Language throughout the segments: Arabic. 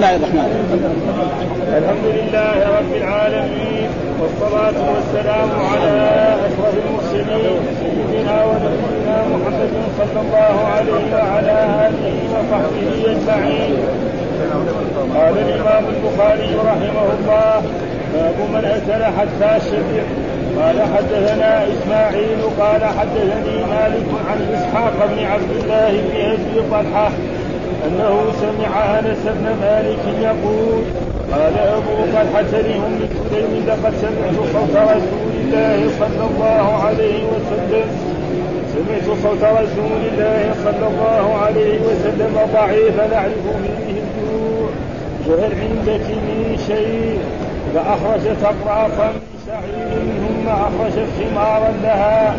الله الرحمن الرحيم. الحمد لله رب العالمين والصلاة والسلام على أشرف المرسلين سيدنا ونبينا محمد صلى الله عليه وعلى آله وصحبه أجمعين. قال الإمام البخاري رحمه الله باب من أكل حتى شبع قال حدثنا إسماعيل قال حدثني مالك عن إسحاق بن عبد الله بن أبي طلحة أنه سمع أنس بن مالك يقول قال أبو طلحه لأم سليم لقد سمعت صوت رسول الله صلى الله عليه وسلم. سمعت صوت رسول الله صلى الله عليه وسلم ضعيفا اعرف فيه الجوع. وهل عندك من شيء؟ فاخرجت اقراصا سعيد ثم أخرجت حمارا لها.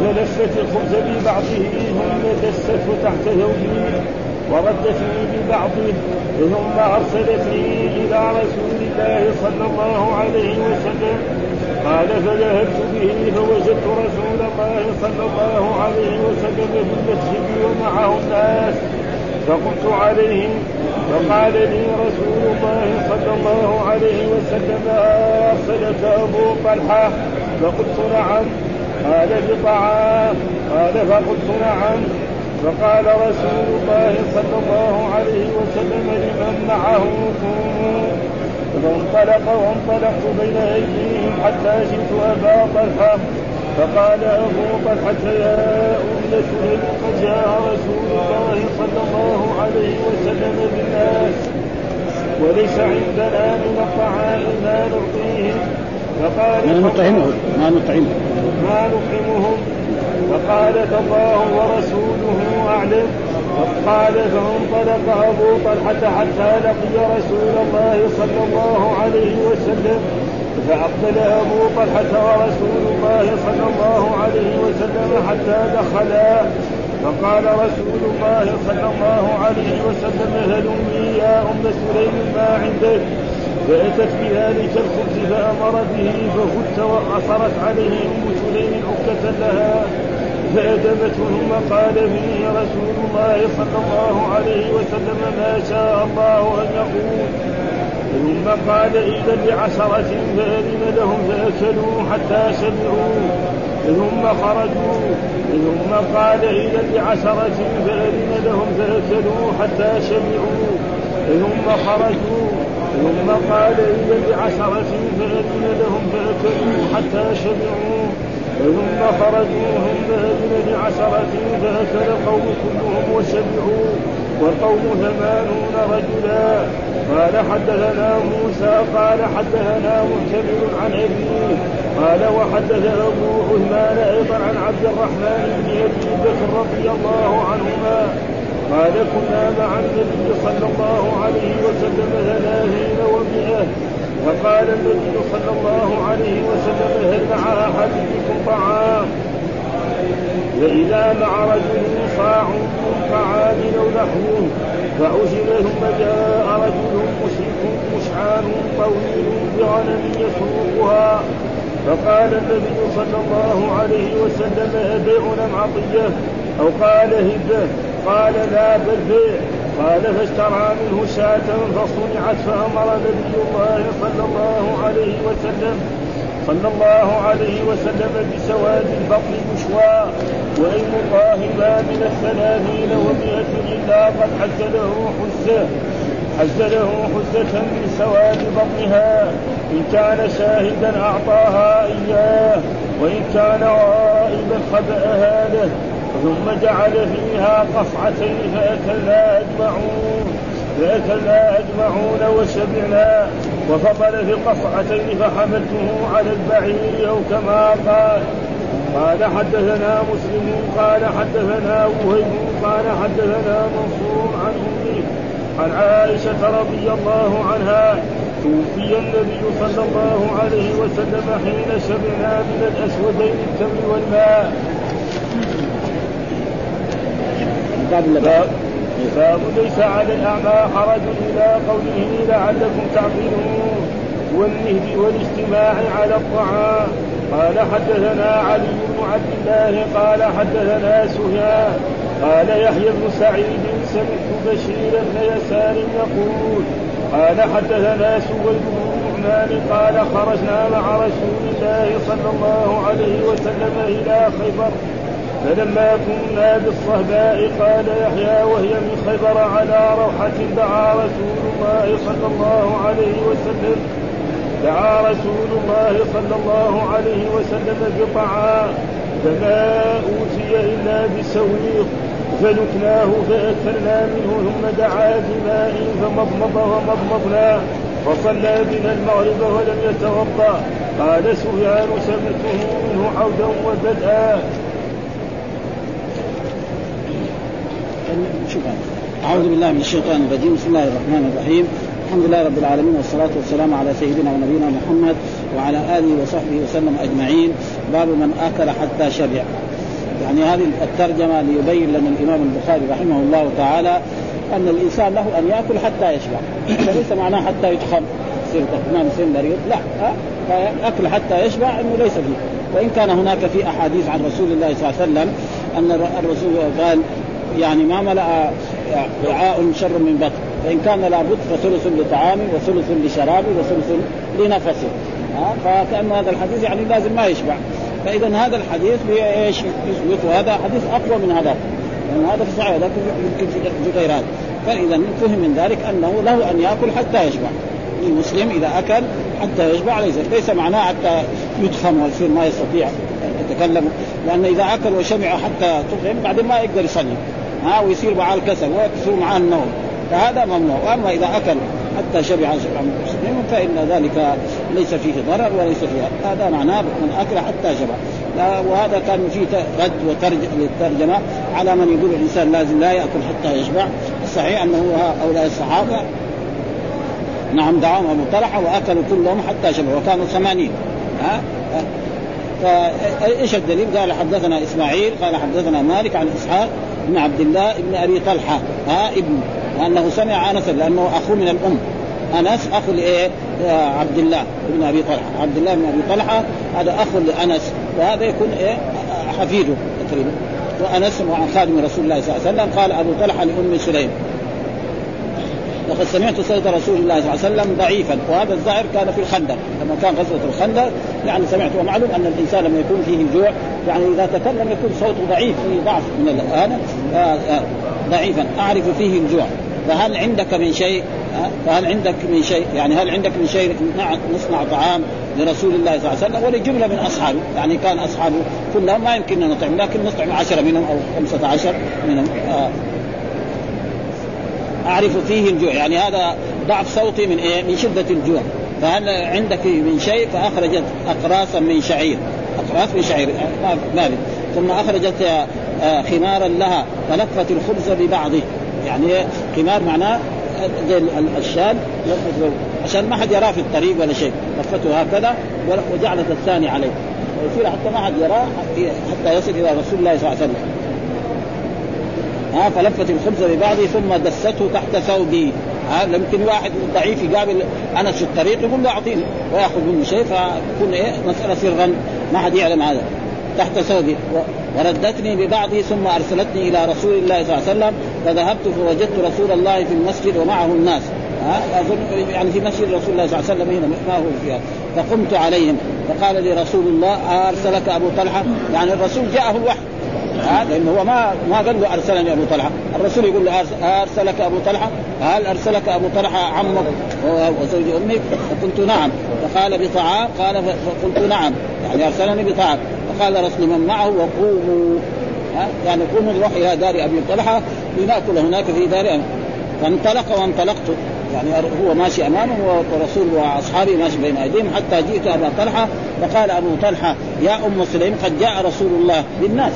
فلفت الخبز ببعضه ثم دسته تحت ثوبه وردتني ببعضه ثم أرسلتني إلى رسول الله صلى الله عليه وسلم. قال فذهبت به فوجدت رسول الله صلى الله عليه وسلم في المسجد ومعه الناس. فقمت عليهم فقال لي رسول الله صلى الله عليه وسلم أرسلك أبو طلحة؟ فقلت نعم. قال بطعام. قال فقلت نعم. فقال رسول الله صلى الله عليه وسلم لمن معه قوموا. فانطلق وانطلقت بين أيديهم حتى جئت أبا طلحة. فقال أبو طلحة يا أم سليم قد جاء رسول الله صلى الله عليه وسلم بالناس. وليس عندنا من الطعام ما نعطيهم. فقال ما نطعمهم ما نطعمهم. ما نطعمهم. فقالت الله ورسوله أعلم. قال فانطلق أبو طلحة حتى لقي رسول الله صلى الله عليه وسلم. فأقبل أبو طلحة ورسول الله صلى الله عليه وسلم حتى دخلا. فقال رسول الله صلى الله عليه وسلم هلمي يا أم سليم ما عندك؟ فأتت بذلك الخبز فأمر به ففت وأصرت عليه أم سليم عكة لها فأدبته ثم قال فيه رسول الله صلى الله عليه وسلم ما شاء الله أن يقول. ثم قال إذا بعشرة فأذن لهم فأكلوا حتى شبعوا ثم خرجوا. ثم قال إذا بعشرة فأذن لهم فأكلوا حتى شبعوا ثم خرجوا. ثم قال إذا بعشرة فأذن لهم فأكلوا حتى شبعوا. ثم خرجوا ثم أذن بعشرة فأكل القوم كلهم وشبعوا. والقوم ثمانون رجلا. قال حدثنا موسى قال حدثنا معتمر عن ابيه قال وحدث أبو عثمان أيضا عن عبد الرحمن بن أبي بكر رضي الله عنهما. قال كنا مع النبي صلى الله عليه وسلم ثلاثين ومئة فقال النبي صلى الله عليه وسلم هل مع أحدكم طعام؟ فإذا مع رجل صاع من طعام أو نحوه فعزل ثم جاء رجل مشرك مشعان طويل بغنم يسوقها. فقال النبي صلى الله عليه وسلم أبيع أم عطية أو قال هبة. قال لا بل قال فاشترى منه شاة فصنعت فأمر نبي الله صلى الله عليه وسلم صلى الله عليه وسلم بسواد البطن بشوى وإن الله ما من الثلاثين ومائة إلا قد حز له حزة. حز له حزة من سواد بطنها. إن كان شاهدا أعطاها إياه وإن كان غائبا خبأها له. ثم جعل فيها قصعتين فأكلنا أجمعون فأكلنا أجمعون وشبعنا وفضل في القصعتين فحملته على البعير أو كما قال. قال حدثنا مسلم قال حدثنا وهيب قال حدثنا منصور عن امه عن عائشة رضي الله عنها. توفي النبي صلى الله عليه وسلم حين شبعنا من الأسودين التمر والماء. باب باب ليس على الأعمى حرج إلى قوله لعلكم تعقلون. والاجتماع على الطعام. قال حدثنا علي بن عبد الله قال حدثنا سفيان قال يحيى بن سعيد سمعت بشير بن يسار يقول قال حدثنا سويد بن النعمان قال خرجنا مع رسول الله صلى الله عليه وسلم إلى خيبر. فلما كنا بالصهباء قال يحيى وهي من خيبر على روحة دعا رسول الله صلى الله عليه وسلم. دعا رسول الله صلى الله عليه وسلم بطعام. فما أوتي إلا بسويق. فلكناه فأكلنا منه ثم دعا بماء فمضمض ومضمضنا. فصلى بنا المغرب ولم يتوضأ. قال سفيان سمعته منه عودا وبدءا. شكرا أعوذ بالله من الشيطان الرجيم. بسم الله الرحمن الرحيم. الحمد لله رب العالمين والصلاة والسلام على سيدنا ونبينا محمد وعلى آله وصحبه وسلم أجمعين. باب من آكل حتى شبع. يعني هذه الترجمة ليبين لنا الإمام البخاري رحمه الله تعالى أن الإنسان له أن يأكل حتى يشبع. فليس معناه حتى يتخن يصير تخنان يصير مريض. لا أكل حتى يشبع أنه ليس فيه. وإن كان هناك في أحاديث عن رسول الله صلى الله عليه وسلم أن الرسول قال يعني ما ملأ وعاء شر من بطن. فإن كان لابد فثلث لطعامه وثلث لشرابه وثلث لنفسه فكأن هذا الحديث يعني لازم ما يشبع. فإذا هذا الحديث إيش؟ يثبت. وهذا حديث أقوى من هذا. لأن هذا في صحيح لكن يمكن في غير هذا فإذا فهم من ذلك أنه له أن يأكل حتى يشبع. المسلم إذا أكل حتى يشبع ليس ليس معناه حتى يدخن ويصير ما يستطيع يتكلم. لأن إذا أكل وشبع حتى تطعم بعدين ما يقدر يصلي. ها ويصير معاه الكسل ويكثر معاه النوم. فهذا ممنوع. وأما إذا أكل حتى شبع المسلمين فإن ذلك ليس فيه ضرر وليس فيه هذا معناه من أكل حتى شبع وهذا كان فيه رد للترجمة على من يقول الإنسان لازم لا يأكل حتى يشبع. الصحيح أنه هؤلاء الصحابة. نعم دعاهم أبو طلحة وأكلوا كلهم حتى شبعوا وكانوا ثمانين. ها؟ فايش الدليل؟ قال حدثنا إسماعيل قال حدثنا مالك عن إسحاق بن عبد الله بن أبي طلحة ها ابن لأنه سمع آنس لأنه اخوه من الأم. آنس اخو لإيه؟ عبد الله بن أبي طلحة، عبد الله بن أبي طلحة هذا أخ لأنس. وهذا يكون إيه؟ حفيده تقريبا. وأنس خادم رسول الله صلى الله عليه وسلم قال أبو طلحة لأم سليم. لقد سمعت صوت رسول الله صلى الله عليه وسلم ضعيفا وهذا الظاهر كان في الخندق. لما كان غزوة الخندق يعني سمعت ومعلوم أن الإنسان لما يكون فيه جوع. يعني إذا تكلم يكون صوته ضعيف فيه ضعف من هذا آه آه ضعيفا. أعرف فيه الجوع. فهل عندك من شيء؟ فهل عندك من شيء؟ يعني هل عندك من شيء نصنع طعام لرسول الله صلى الله عليه وسلم؟ ولجملة من اصحابه يعني كان أصحابه كلهم ما يمكن ان نطعم لكن نطعم عشرة منهم أو خمسة عشر منهم آه أعرف فيه الجوع. يعني هذا ضعف صوتي من إيه؟ من شدة الجوع. فهل عندك من شيء؟ فأخرجت اقراصا من شعير. أقراص من شعير. ما ثم أخرجت خمارا لها فلفت الخبز ببعضه. يعني خمار معناه زي الشال عشان ما حد يراه في الطريق ولا شيء. لفته هكذا وجعلت الثاني عليه. ويصير حتى ما حد يراه حتى يصل إلى رسول الله صلى الله عليه وسلم. ها فلفت الخبز ببعضه ثم دسته تحت ثوبي. ها يمكن واحد ضعيف يقابل أنس في الطريق يقول له أعطيني ويأخذ منه شيء فيكون إيه مسألة سرا ما حد يعلم هذا. تحت ثوبي. وردتني ببعضه ثم أرسلتني إلى رسول الله صلى الله عليه وسلم فذهبت فوجدت رسول الله في المسجد ومعه الناس. ها أظن يعني في مسجد رسول الله صلى الله عليه وسلم هنا ما هو فيها. فقمت عليهم فقال لي رسول الله أرسلك أبو طلحة؟ يعني الرسول جاءه الوحي. لأنه هو ما ما قال له أرسلني أبو طلحة، الرسول يقول له أرسلك أبو طلحة؟ هل أرسلك أبو طلحة عمك وزوج أمك؟ فقلت نعم، فقال بطعام؟ قال فقلت نعم، يعني أرسلني بطعام، فقال رسول من معه وقوموا. يعني قوموا نروح إلى دار أبي طلحة لنأكل هناك في دار. فانطلق وانطلقت. يعني هو ماشي أمامه ورسول وأصحابه ماشي بين أيديهم حتى جئت أبا طلحة. فقال أبو طلحة يا أم سليم قد جاء رسول الله للناس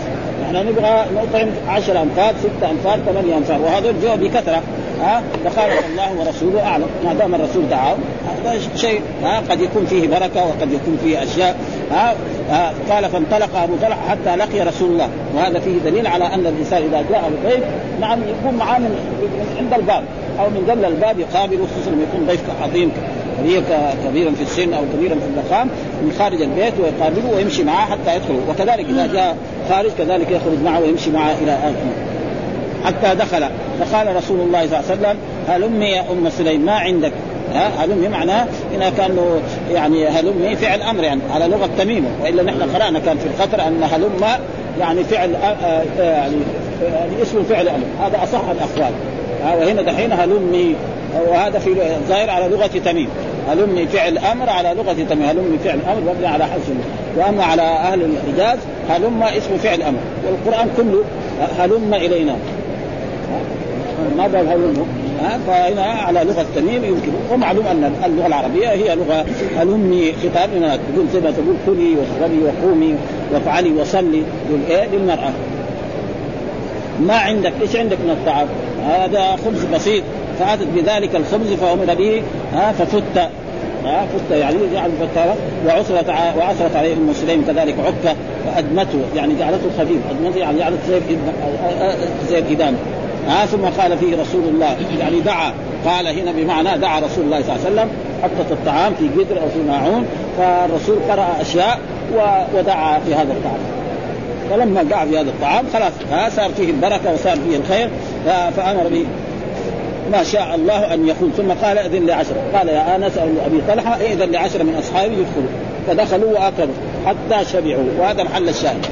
إحنا نبغى نطعم 10 أمثال 6 أمثال 8 أمثال. وهذول جاءوا بكثرة. ها؟ فقال الله ورسوله أعلم. ما دام الرسول دعاهم هذا شيء ها؟ قد يكون فيه بركة وقد يكون فيه أشياء. ها, ها؟ قال فانطلق أبو طلحة حتى لقي رسول الله. وهذا فيه دليل على أن الإنسان إذا جاء الضيف نعم يكون معاه من عند الباب أو من قبل الباب يقابل خصوصا لما يكون ضيف عظيم. كبير كبيرا في السن أو كبيرا في المقام من خارج البيت ويقابله ويمشي معه حتى يدخل. وكذلك إذا جاء خارج كذلك يخرج معه ويمشي معه إلى اخره حتى دخل. فقال رسول الله صلى الله عليه وسلم هلمي يا أم سليم ما عندك؟ ها؟ هلمي معناه إنها كانه يعني هلمي فعل أمر يعني على لغة تميم. وإلا نحن قرأنا كان في القطر أن هلم يعني فعل يعني يعني اسم فعل أمر. هذا أصح الأقوال. وهنا دحين هلمي وهذا في ظاهر على لغة تميم. هلمي فعل أمر على لغة تميم؟ هلمي فعل أمر مبني على حذف وأما على أهل الحجاز هلم اسم فعل أمر؟ والقرآن كله هلم إلينا؟ ما قال هلم فهنا على لغة تميم يمكن. ومعلوم أن اللغة العربية هي لغة هلمي خطاب تقول زي ما تقول كلي واشربي وقومي وافعلي وصلي. للايه للمرأة. ما عندك؟ إيش عندك من الطعام؟ هذا خبز بسيط. فاتت بذلك الخبز فأمر به ها ففت ها فت يعني جعل فتها وعصرت وعصرت عليه أم سليم كذلك عكه فادمته يعني جعلته خفيف أدمته يعني جعلته زي زي الادام ها ثم قال فيه رسول الله يعني دعا قال هنا بمعنى دعا رسول الله صلى الله عليه وسلم حطت الطعام في قدر أو في ماعون فالرسول قرأ أشياء ودعا في هذا الطعام. فلما دعا في هذا الطعام خلاص ها صار فيه البركة وصار فيه الخير فأمر به. ما شاء الله أن يكون ثم قال اذن لعشرة. قال يا آنس أو أبي طلحة اذن لعشرة من أصحابي يدخلوا. فدخلوا واكلوا حتى شبعوا. وهذا محل الشاهد.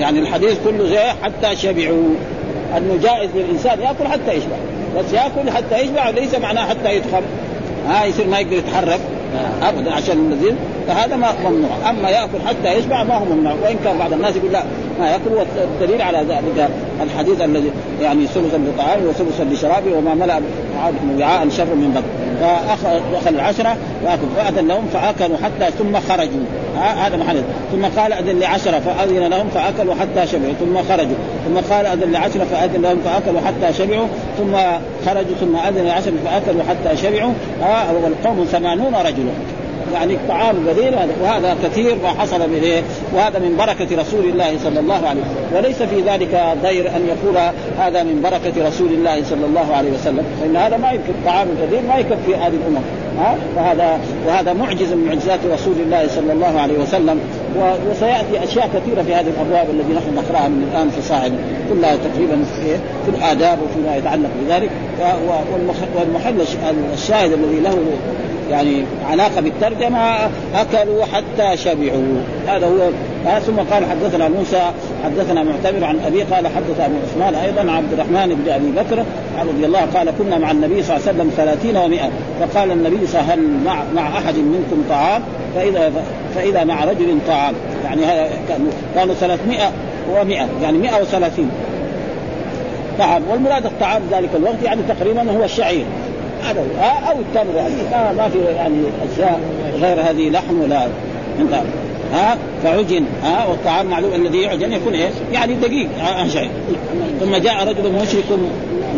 يعني الحديث كله زي حتى شبعوا. أنه جائز للإنسان يأكل حتى يشبع. بس يأكل حتى يشبع ليس معناه حتى يدخل. ها يصير ما يقدر يتحرك. أبدا عشان الذين فهذا ما ممنوع. أما يأكل حتى يشبع ما هو ممنوع. وإن كان بعض الناس يقول لا ما يأكل. والدليل على ذلك الحديث الذي يعني ثلثا لطعامه وثلثا لشرابه وما ملأ وعاء شر من بطن. فاخذ العشرة وأكل. فاذن لهم فأكلوا حتى ثم خرجوا. هذا محل. ثم قال أذن لعشرة فأذن لهم فأكلوا حتى شبعوا. ثم خرجوا. ثم قال أذن لعشرة فأذن لهم فأكلوا حتى شبعوا. ثم خرجوا. ثم أذن لعشرة فأكلوا حتى شبعوا. والقوم ثمانون رجلا. يعني الطعام قليل وهذا كثير ما حصل به وهذا من بركة رسول الله صلى الله عليه وسلم. وليس في ذلك ضير أن يقول هذا من بركة رسول الله صلى الله عليه وسلم. فإن هذا ما يمكن طعام كثير ما يكفي هذه الأمم ها؟ وهذا وهذا معجز من معجزات رسول الله صلى الله عليه وسلم. وسيأتي أشياء كثيرة في هذه الأبواب التي نحن نقرأها من الآن في صاحب كلها تقريبا في الآداب وفيما يتعلق بذلك. والمحل الشاهد الذي له يعني علاقة بالترجمة أكلوا حتى شبعوا. هذا هو آه ثم قال حدثنا موسى حدثنا معتمر عن أبي قال حدث أبو عثمان أيضا عبد الرحمن بن أبي بكر رضي الله قال كنا مع النبي صلى الله عليه وسلم ثلاثين ومائة فقال النبي صلى الله عليه وسلم مع, مع أحد منكم طعام؟ فاذا فإذا مع رجل طعام يعني كانوا كانوا 300 و100 يعني 130 طعام. والمراد الطعام ذلك الوقت يعني تقريبا هو الشعير. هذا أو التمر يعني ما في يعني أشياء غير هذه لحم ولا ها فعجن ها والطعام معلوم الذي يعجن يكون إيه؟ يعني دقيق شيء. ثم جاء رجل مشرك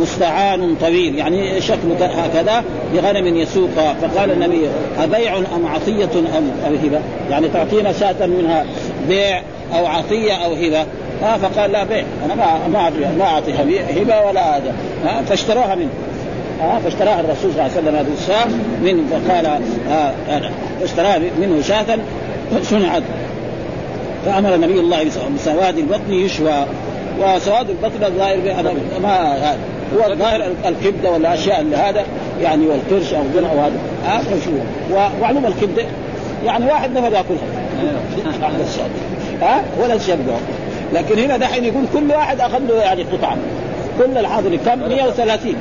مستعان طويل يعني شكله هكذا بغنم يسوق فقال النبي أبيع أم عطية أم أو هبة؟ يعني تعطينا شاة منها بيع أو عطية أو هبة. ها فقال لا بيع أنا ما ما أعطي ما أعطي هبة ولا هذا. ها فاشتروها منه. ها فاشتراها الرسول صلى الله عليه وسلم هذه الشاة منه. فقال ها اشتراها منه شاة صنعت. فأمر نبي الله بسواد البطن يشوى وسواد البطن الظاهر ما هو الظاهر الكبده والأشياء اللي هذا يعني والقرش أو ضلع وهذا ها ومعلومه الكبده يعني واحد نفر يأكلها. ها؟ ولا شبه لكن هنا دحين يقول كل واحد أخذ له يعني قطعة. كل الحاضر كم؟ 130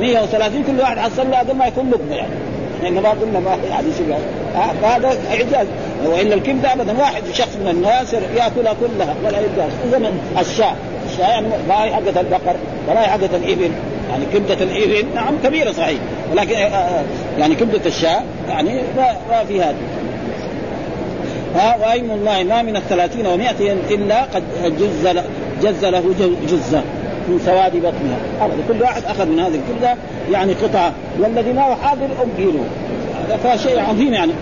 130 كل واحد حصل له قبل ما يكون لقمة يعني. لأن ما قلنا ما يعني شبه هذا إعجاز. والا الكبده ابدا واحد شخص من الناس ياكلها كلها ولا يبقى زمن الشاة الشاة يعني ما هي حقة البقر ولا هي حقة الإبل. يعني كبدة الإبل نعم كبيرة صحيح. ولكن آه، آه، يعني كبدة الشاة يعني ما في هذا ها وأيم الله ما من الثلاثين ومائة إلا قد جز جز له جزة من سواد بطنها. كل واحد أخذ من هذه الكبدة يعني قطعة. والذي ما هو حاضر امهله هذا فشيء عظيم يعني.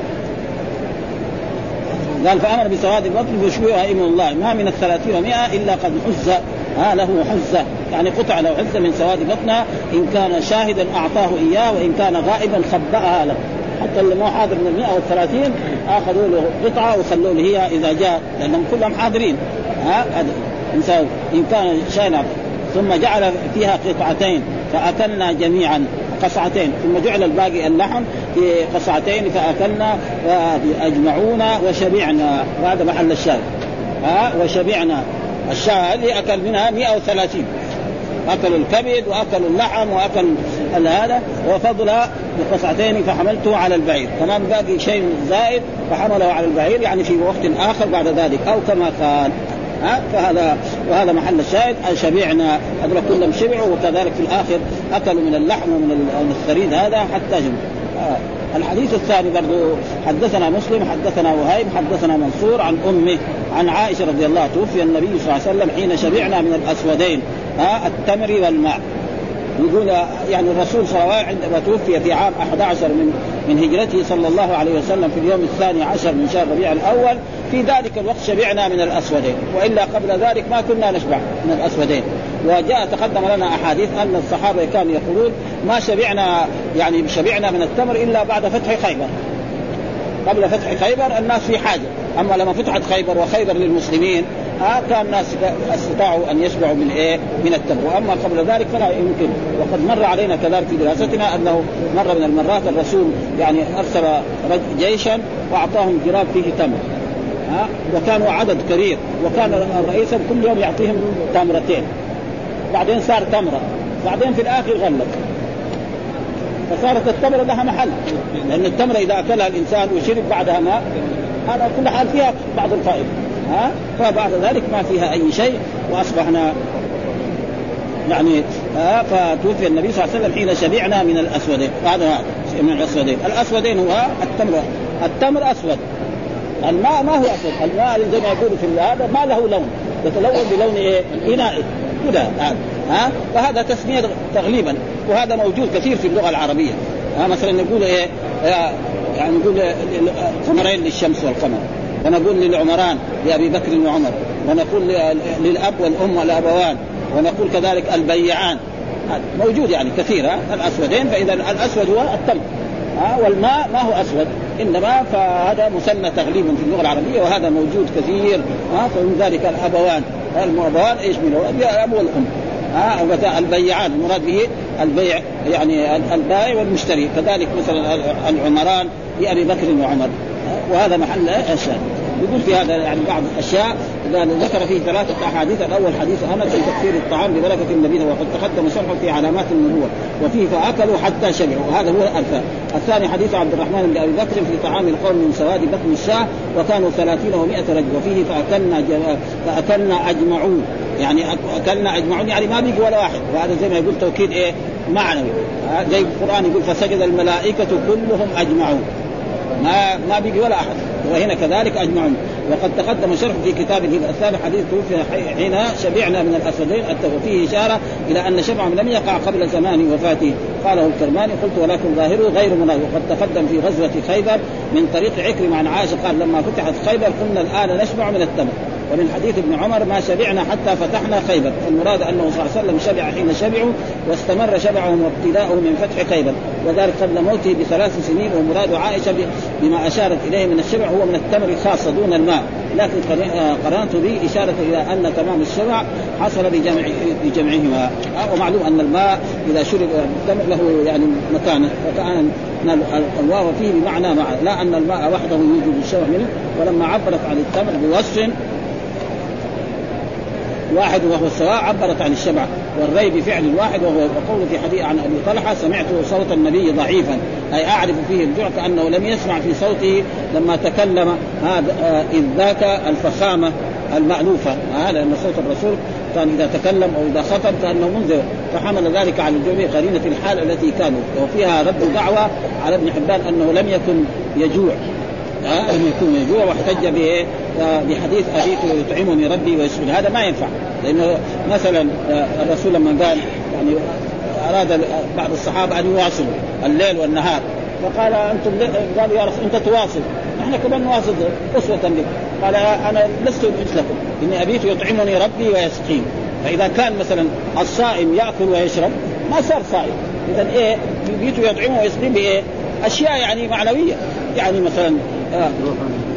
قال فأمر بسواد البطن بشبوع ائمه الله. ما من الثلاثين ومائة إلا قد حز. ها له حزه يعني قطع له حزه من سواد بطنها إن كان شاهدا أعطاه إياه وإن كان غائبا خبأها له. حتى اللي ما حاضر من ال 130 أخذوا له قطعة وخلوا له هي إذا جاء لأنهم كلهم حاضرين. ها إن كان شاهد ثم جعل فيها قطعتين فأكلنا جميعا. قصعتين. ثم جعل الباقي اللحم. في قصعتين فأكلنا اجمعون وشبعنا. وهذا محل الشاهد. ها؟ وشبعنا. الشاة هذه أكل منها 130 اكلوا الكبد واكلوا اللحم واكلوا هذا. وفضل بقصعتين فحملته على البعير. كمان باقي شيء زائد فحمله على البعير يعني في وقت آخر بعد ذلك. أو كما قال. ها؟ فهذا وهذا محل الشاهد. شبعنا. هذول كلهم شبعوا وكذلك في الآخر أكلوا من اللحم ومن الثريد هذا حتى جمعوا. الحديث الثاني برضو حدثنا مسلم حدثنا وهيب حدثنا منصور عن أمه عن عائشة رضي الله توفي النبي صلى الله عليه وسلم حين شبعنا من الأسودين ها التمر والماء. يقول يعني الرسول صلى الله عليه وسلم عندما توفي في عام 11 من من هجرته صلى الله عليه وسلم في اليوم الثاني عشر من شهر ربيع الأول. في ذلك الوقت شبعنا من الأسودين. وإلا قبل ذلك ما كنا نشبع من الأسودين. وجاء تقدم لنا أحاديث أن الصحابة كانوا يقولون ما شبعنا يعني شبعنا من التمر إلا بعد فتح خيبر قبل فتح خيبر الناس في حاجة أما لما فتحت خيبر وخيبر للمسلمين آه كان الناس استطاعوا أن يشبعوا من إيه؟ من التمر، وأما قبل ذلك فلا يمكن، وقد مر علينا كذلك في دراستنا أنه مره من المرات الرسول يعني أرسل جيشا وأعطاهم جراب فيه تمر. ها آه وكانوا عدد كبير وكان الرئيس كل يوم يعطيهم تمرتين. بعدين صار تمرة، بعدين في الآخر غلب. فصارت التمره لها محل. لأن التمره إذا أكلها الإنسان وشرب بعدها ماء هذا كل حال فيها بعض الفائده ها؟ فبعد ذلك ما فيها أي شيء وأصبحنا يعني ها؟ فتوفي النبي صلى الله عليه وسلم حين شبعنا من الاسودين هذا من الاسودين الاسودين هو التمر. التمر أسود. الماء ما هو أسود. الماء زي ما يقولوا في هذا ما له لون. يتلون بلون إيه؟ إناء. كذا ها؟ فهذا تسمية تغليبا وهذا موجود كثير في اللغة العربية. ها مثلا نقول إيه يعني نقول قمرين للشمس والقمر ونقول للعمران لابي بكر وعمر ونقول للأب والأم والأبوان ونقول كذلك البيعان. موجود يعني كثير الأسودين فإذا الأسود هو التمر ها والماء ما هو أسود إنما فهذا مسمى تغليب في اللغة العربية وهذا موجود كثير ها فمن ذلك الأبوان. الابوان إيش من الاب والأم. ها البيعان المراد به البيع يعني البائع والمشتري. كذلك مثلا العمران لأبي بكر وعمر. وهذا محل الشاهد يقول في هذا يعني بعض الأشياء ذكر فيه ثلاثة أحاديث الأول حديث أنس في تكثير الطعام ببركة النبي وقد تقدم شرحه في علامات النبوة وفيه فأكلوا حتى شبعوا وهذا هو الثاني الثاني حديث عبد الرحمن بن أبي بكر في طعام القوم من سواد بطن الشاه وكانوا ثلاثين ومائة رجل وفيه فأكلنا فأكلنا أجمعون. يعني أكلنا أجمعون يعني ما بيجي ولا واحد. وهذا زي ما يقول توكيد إيه؟ معنوي. زي القرآن يقول فسجد الملائكة كلهم أجمعون. ما ما بيجي ولا أحد. وهنا كذلك أجمعون. وقد تقدم شرح في كتاب الهبه الثاني حديث توفي حين شبعنا من الأسودين. وفيه إشارة إلى أن شبعهم لم يقع قبل زمان وفاته. قاله الكرماني قلت ولكن ظاهره غير مناسب وقد تقدم في غزوة خيبر من طريق عكرمة عن عائشة قال لما فتحت خيبر كنا الآن نشبع من التمر. ومن حديث ابن عمر ما شبعنا حتى فتحنا خيبر. فالمراد أنه صلى الله عليه وسلم شبع حين شبعوا واستمر شبعهم وابتداؤه من فتح خيبر. وذلك قبل موته بثلاث سنين ومراد عائشة بما أشارت إليه من الشبع هو من التمر خاصه دون الماء. لكن آه، قرنت به إشارة إلى أن تمام الشبع حصل بجمع بجمعهما آه، ومعلوم أن الماء إذا شرب التمر له يعني مكانه. فكان الواو فيه بمعنى مع لا أن الماء وحده يوجد الشبع منه. ولما عبرت عن التمر بوصف واحد وهو السواء عبرت عن الشبع والري بفعل الواحد وهو يقول في حديث عن أبي طلحة سمعت صوت النبي ضعيفا أي أعرف فيه الجوع كانه لم يسمع في صوته لما تكلم هذا آه، إذ ذاك الفخامة المألوفة هذا لأن صوت الرسول كان إذا تكلم أو إذا خطب كأنه منذر فحمل ذلك على الجوع قرينة الحال التي كانوا وفيها رد دعوة على ابن حبان أنه لم يكن يجوع. لم يكن يجوع واحتج بايه؟ بحديث ابيت يطعمني ربي ويسكن هذا ما ينفع لأنه مثلا آه، الرسول لما قال يعني أراد بعض الصحابة أن يواصلوا الليل والنهار فقال أنتم قالوا يا رسول أنت تواصل. نحن كمان نواصل أسوة بك قال أنا لست مثلكم. إني أبيت يطعمني ربي ويسقين فإذا كان مثلا الصائم يأكل ويشرب ما صار صائم. اذا إيه يبيت يطعمه ويسقيه بإيه؟ أشياء يعني معنوية. يعني مثلا آه،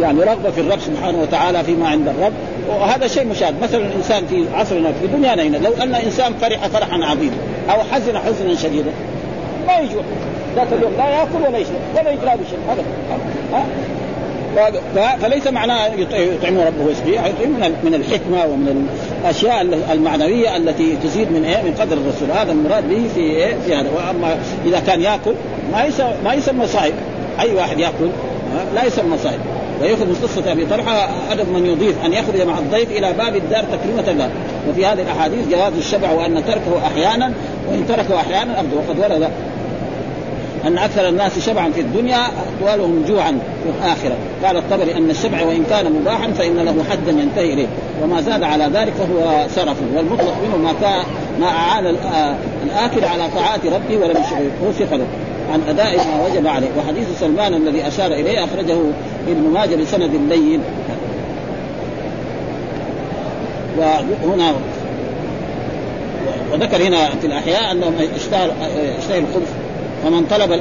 يعني رغبة في الرب سبحانه وتعالى فيما عند الرب. وهذا شيء مشاهد مثلا الانسان في عصرنا في دنيانا هنا لو أن إنسان فرح فرحا عظيما أو حزن حزنا شديدا ما يجوع. ذاك اليوم لا يأكل ولا يشرب ولا يجرى بشيء. هذا فليس معناه يطعم ربه ويسقيه يطعم من الحكمة ومن الأشياء المعنوية التي تزيد من إيه؟ من قدر الرسول. هذا المراد به في إيه؟ في هذا. وأما إذا كان يأكل ما يسمى ما يسمى صائم. أي واحد يأكل لا يسمى صائم ويؤخذ من قصة أبي طلحة أدب من يضيف أن يخرج مع الضيف إلى باب الدار تكريمة له. وفي هذه الأحاديث جواز الشبع وأن تركه أحيانا وإن تركه أحيانا ابدا وقد ورد أن أكثر الناس شبعا في الدنيا اطوالهم جوعا في الآخرة. قال الطبري أن الشبع وإن كان مباحا فإن له حدا ينتهي إليه وما زاد على ذلك فهو سرف. والمطلق منه ما كان ما أعان الآكل على طاعات ربه ولم هو ثقله عن أداء ما وجب عليه. وحديث سلمان الذي أشار إليه أخرجه ابن ماجه بسند لين. وهنا وذكر هنا في الأحياء أنهم اشتهى اشتهى الخبز. فمن طلب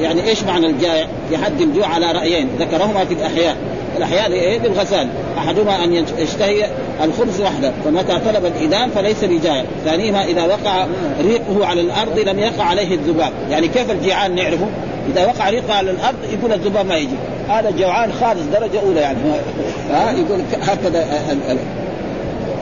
يعني إيش معنى الجائع؟ في حد الجوع على رأيين. ذكرهما في الأحياء. الأحياء إيه للغسال. أحدهما أن يشتهي الخبز وحده فمتى طلب الإدام فليس بجائع ثانيهما إذا وقع ريقه على الأرض لم يقع عليه الذباب. يعني كيف الجيعان نعرفه؟ إذا وقع ريقه على الأرض يقول الذباب ما يجي. هذا جوعان خالص درجة أولى يعني. ها؟ يقول هكذا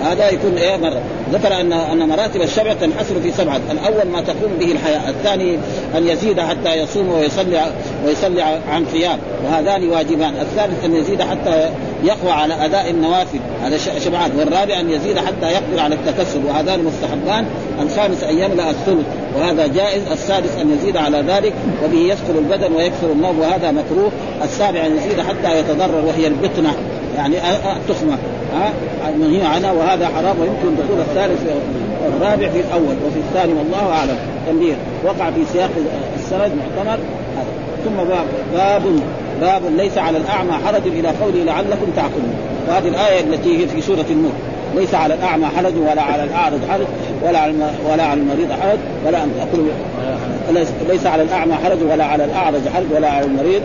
هذا يكون إيه مرة. ذكر ان أن مراتب الشبع تنحصر في سبعة. الأول ما تقوم به الحياة. الثاني أن يزيد حتى يصوم ويصلي ويصلي عن قيام. وهذان واجبان. الثالث أن يزيد حتى يقوى على أداء النوافل. هذا شبعان. والرابع أن يزيد حتى يقدر على التكسب. وهذان مستحبان. الخامس ان يملا الثلث. وهذا جائز. السادس أن يزيد على ذلك. وبه يسكر البدن ويكثر النوم. وهذا مكروه. السابع أن يزيد حتى يتضرر وهي البطنه يعني التخمه ها منهي عنها وهذا حرام ويمكن دخول الثالث والرابع في الأول وفي الثاني والله أعلم. تنبيه. وقع في سياق السند معتمر. ثم باب باب باب ليس على الأعمى حرج إلى قوله لعلكم تعقلون. وهذه الآية التي هي في سورة النور. ليس على الأعمى حرج ولا على الأعرج حرج ولا على ولا على المريض حرج ولا أن تأكلوا. ليس على الأعمى حرج ولا على الأعرج حرج ولا على المريض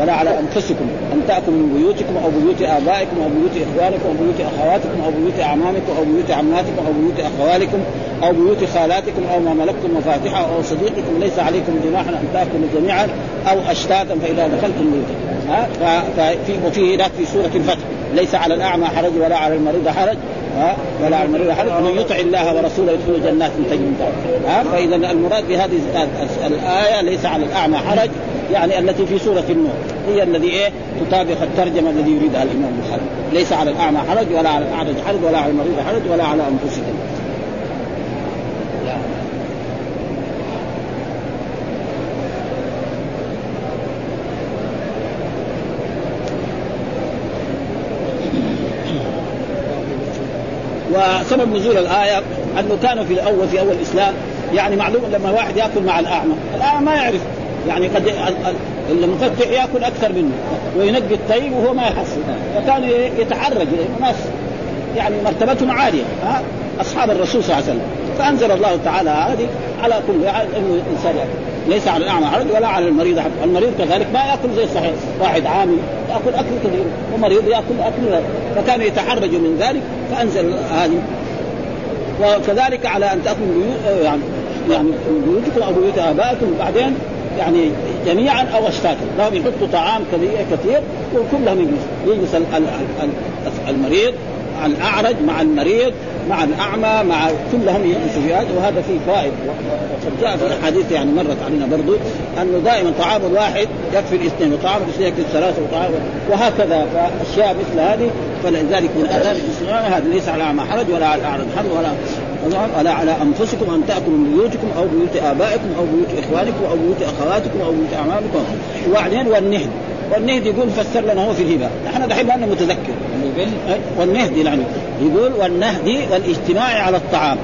ولا على أنفسكم أن تأكلوا من بيوتكم أو بيوت آبائكم أو بيوت إخوانكم أو بيوت أخواتكم أو بيوت أعمامكم أو بيوت عماتكم أو بيوت أخوالكم أو بيوت خالاتكم أو ما ملكتم مفاتحه أو صديقكم ليس عليكم جناح أن تأكلوا جميعا أو أشتاتا فإذا دخلتم بيوتا ها؟ ففي وفي هناك في سورة الفتح ليس على الأعمى حرج ولا على المريض حرج ها؟ ولا على المريض حرج. من يطع الله ورسوله يدخل جنات تجري من ها؟ فاذا المراد بهذه الآية ليس على الأعمى حرج يعني التي في سورة النور. هي الذي إيه؟ تطابق الترجمة الذي يريدها الإمام البخاري ليس على الأعمى حرج ولا على الاعرج حرج ولا على المريض حرج ولا على انفسكم وسبب نزول الآية أنه كانوا في الأول في أول الإسلام يعني معلوم لما واحد يأكل مع الأعمى، الأعمى ما يعرف. يعني قد المفتح ياكل أكثر منه وينقي الطيب وهو ما يحصل فكان يتحرج ناس يعني مرتبتهم عالية. أصحاب الرسول صلى الله عليه وسلم. فأنزل الله تعالى هذه على كل يعني إنه الانسان ياكل ليس على الاعمى حرج ولا على المريض حرج المريض كذلك ما يأكل زي الصحيح واحد عامي يأكل أكل كثير. ومريض يأكل أكل فكان يتحرج من ذلك فأنزل هذه. وكذلك على أن تاكل يعني يعني بيوتكم أو بيوت آبائكم بعدين يعني جميعا أو اشتاتا لهم يحطوا طعام كثير وكلهم يجلس يجلس المريض الأعرج مع المريض مع الأعمى مع كلهم يجلسوا في هذا. وهذا فيه فائدة. وقد جاء في احاديث يعني مرت علينا برضو أنه دائما طعام الواحد يكفي الاثنين وطعام الاثنين يكفي الثلاثة وطعام وهكذا. فأشياء مثل هذه فلذلك من اداب الإسلام هذا ليس على اعمى حرج ولا على الأعرج حرج ولا ولا على أنفسكم أن تأكلوا من بيوتكم أو بيوت آبائكم أو بيوت إخوانكم أو بيوت أخواتكم أو بيوت أعمامكم. وبعدين والنهد. والنهد يقول فسر لنا هو في الهبة. نحن دحين ما متذكر. والنهد يعني يقول والنهد والاجتماع على الطعام.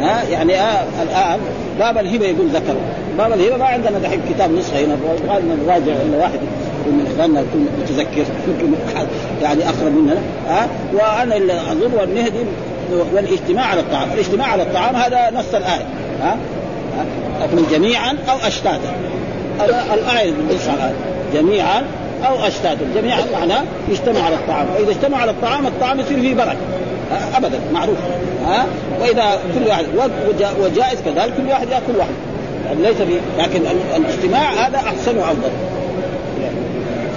ها؟ يعني آه الآن باب الهبة يقول ذكره باب الهبة ما عندنا دحين كتاب نسخة هنا غالبا نراجع إلا واحد. من إخواننا يكون متذكر يمكن يعني أقرب مننا. ها؟ وأنا اللي أظن والنهدي والاجتماع على الطعام، الاجتماع على الطعام هذا نص الآية. ها؟ أكل جميعا أو اشتاتا الآية بتنص على الآية. جميعا أو اشتاتا، جميعا معناه يجتمع على الطعام، وإذا اجتمع على الطعام الطعام يصير فيه بركة. ابدا. معروف. ها؟ وإذا كل واحد وجائز كذلك كل واحد يأكل واحد. يعني ليس لكن الاجتماع هذا أحسن وأفضل.